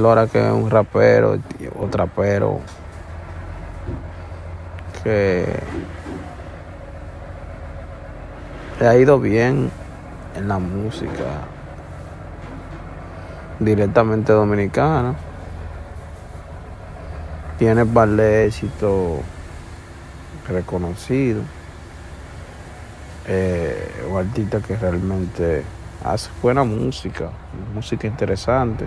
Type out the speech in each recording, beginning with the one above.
Lora que es un rapero o trapero que le ha ido bien en la música directamente dominicana. Tiene par de éxito reconocido. Eh, un artista que realmente hace buena música, música interesante,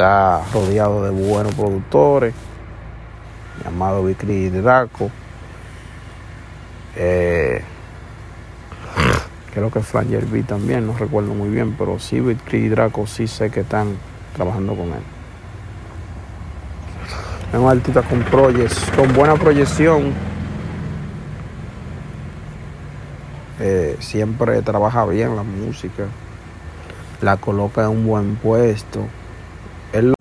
Está rodeado de buenos productores, llamado Vicri Draco. Eh, creo que Flanger B también, no recuerdo muy bien, pero sí Vicri Draco sí sé que están trabajando con él. Es un artista con, con buena proyección. Eh, siempre trabaja bien la música. La coloca en un buen puesto.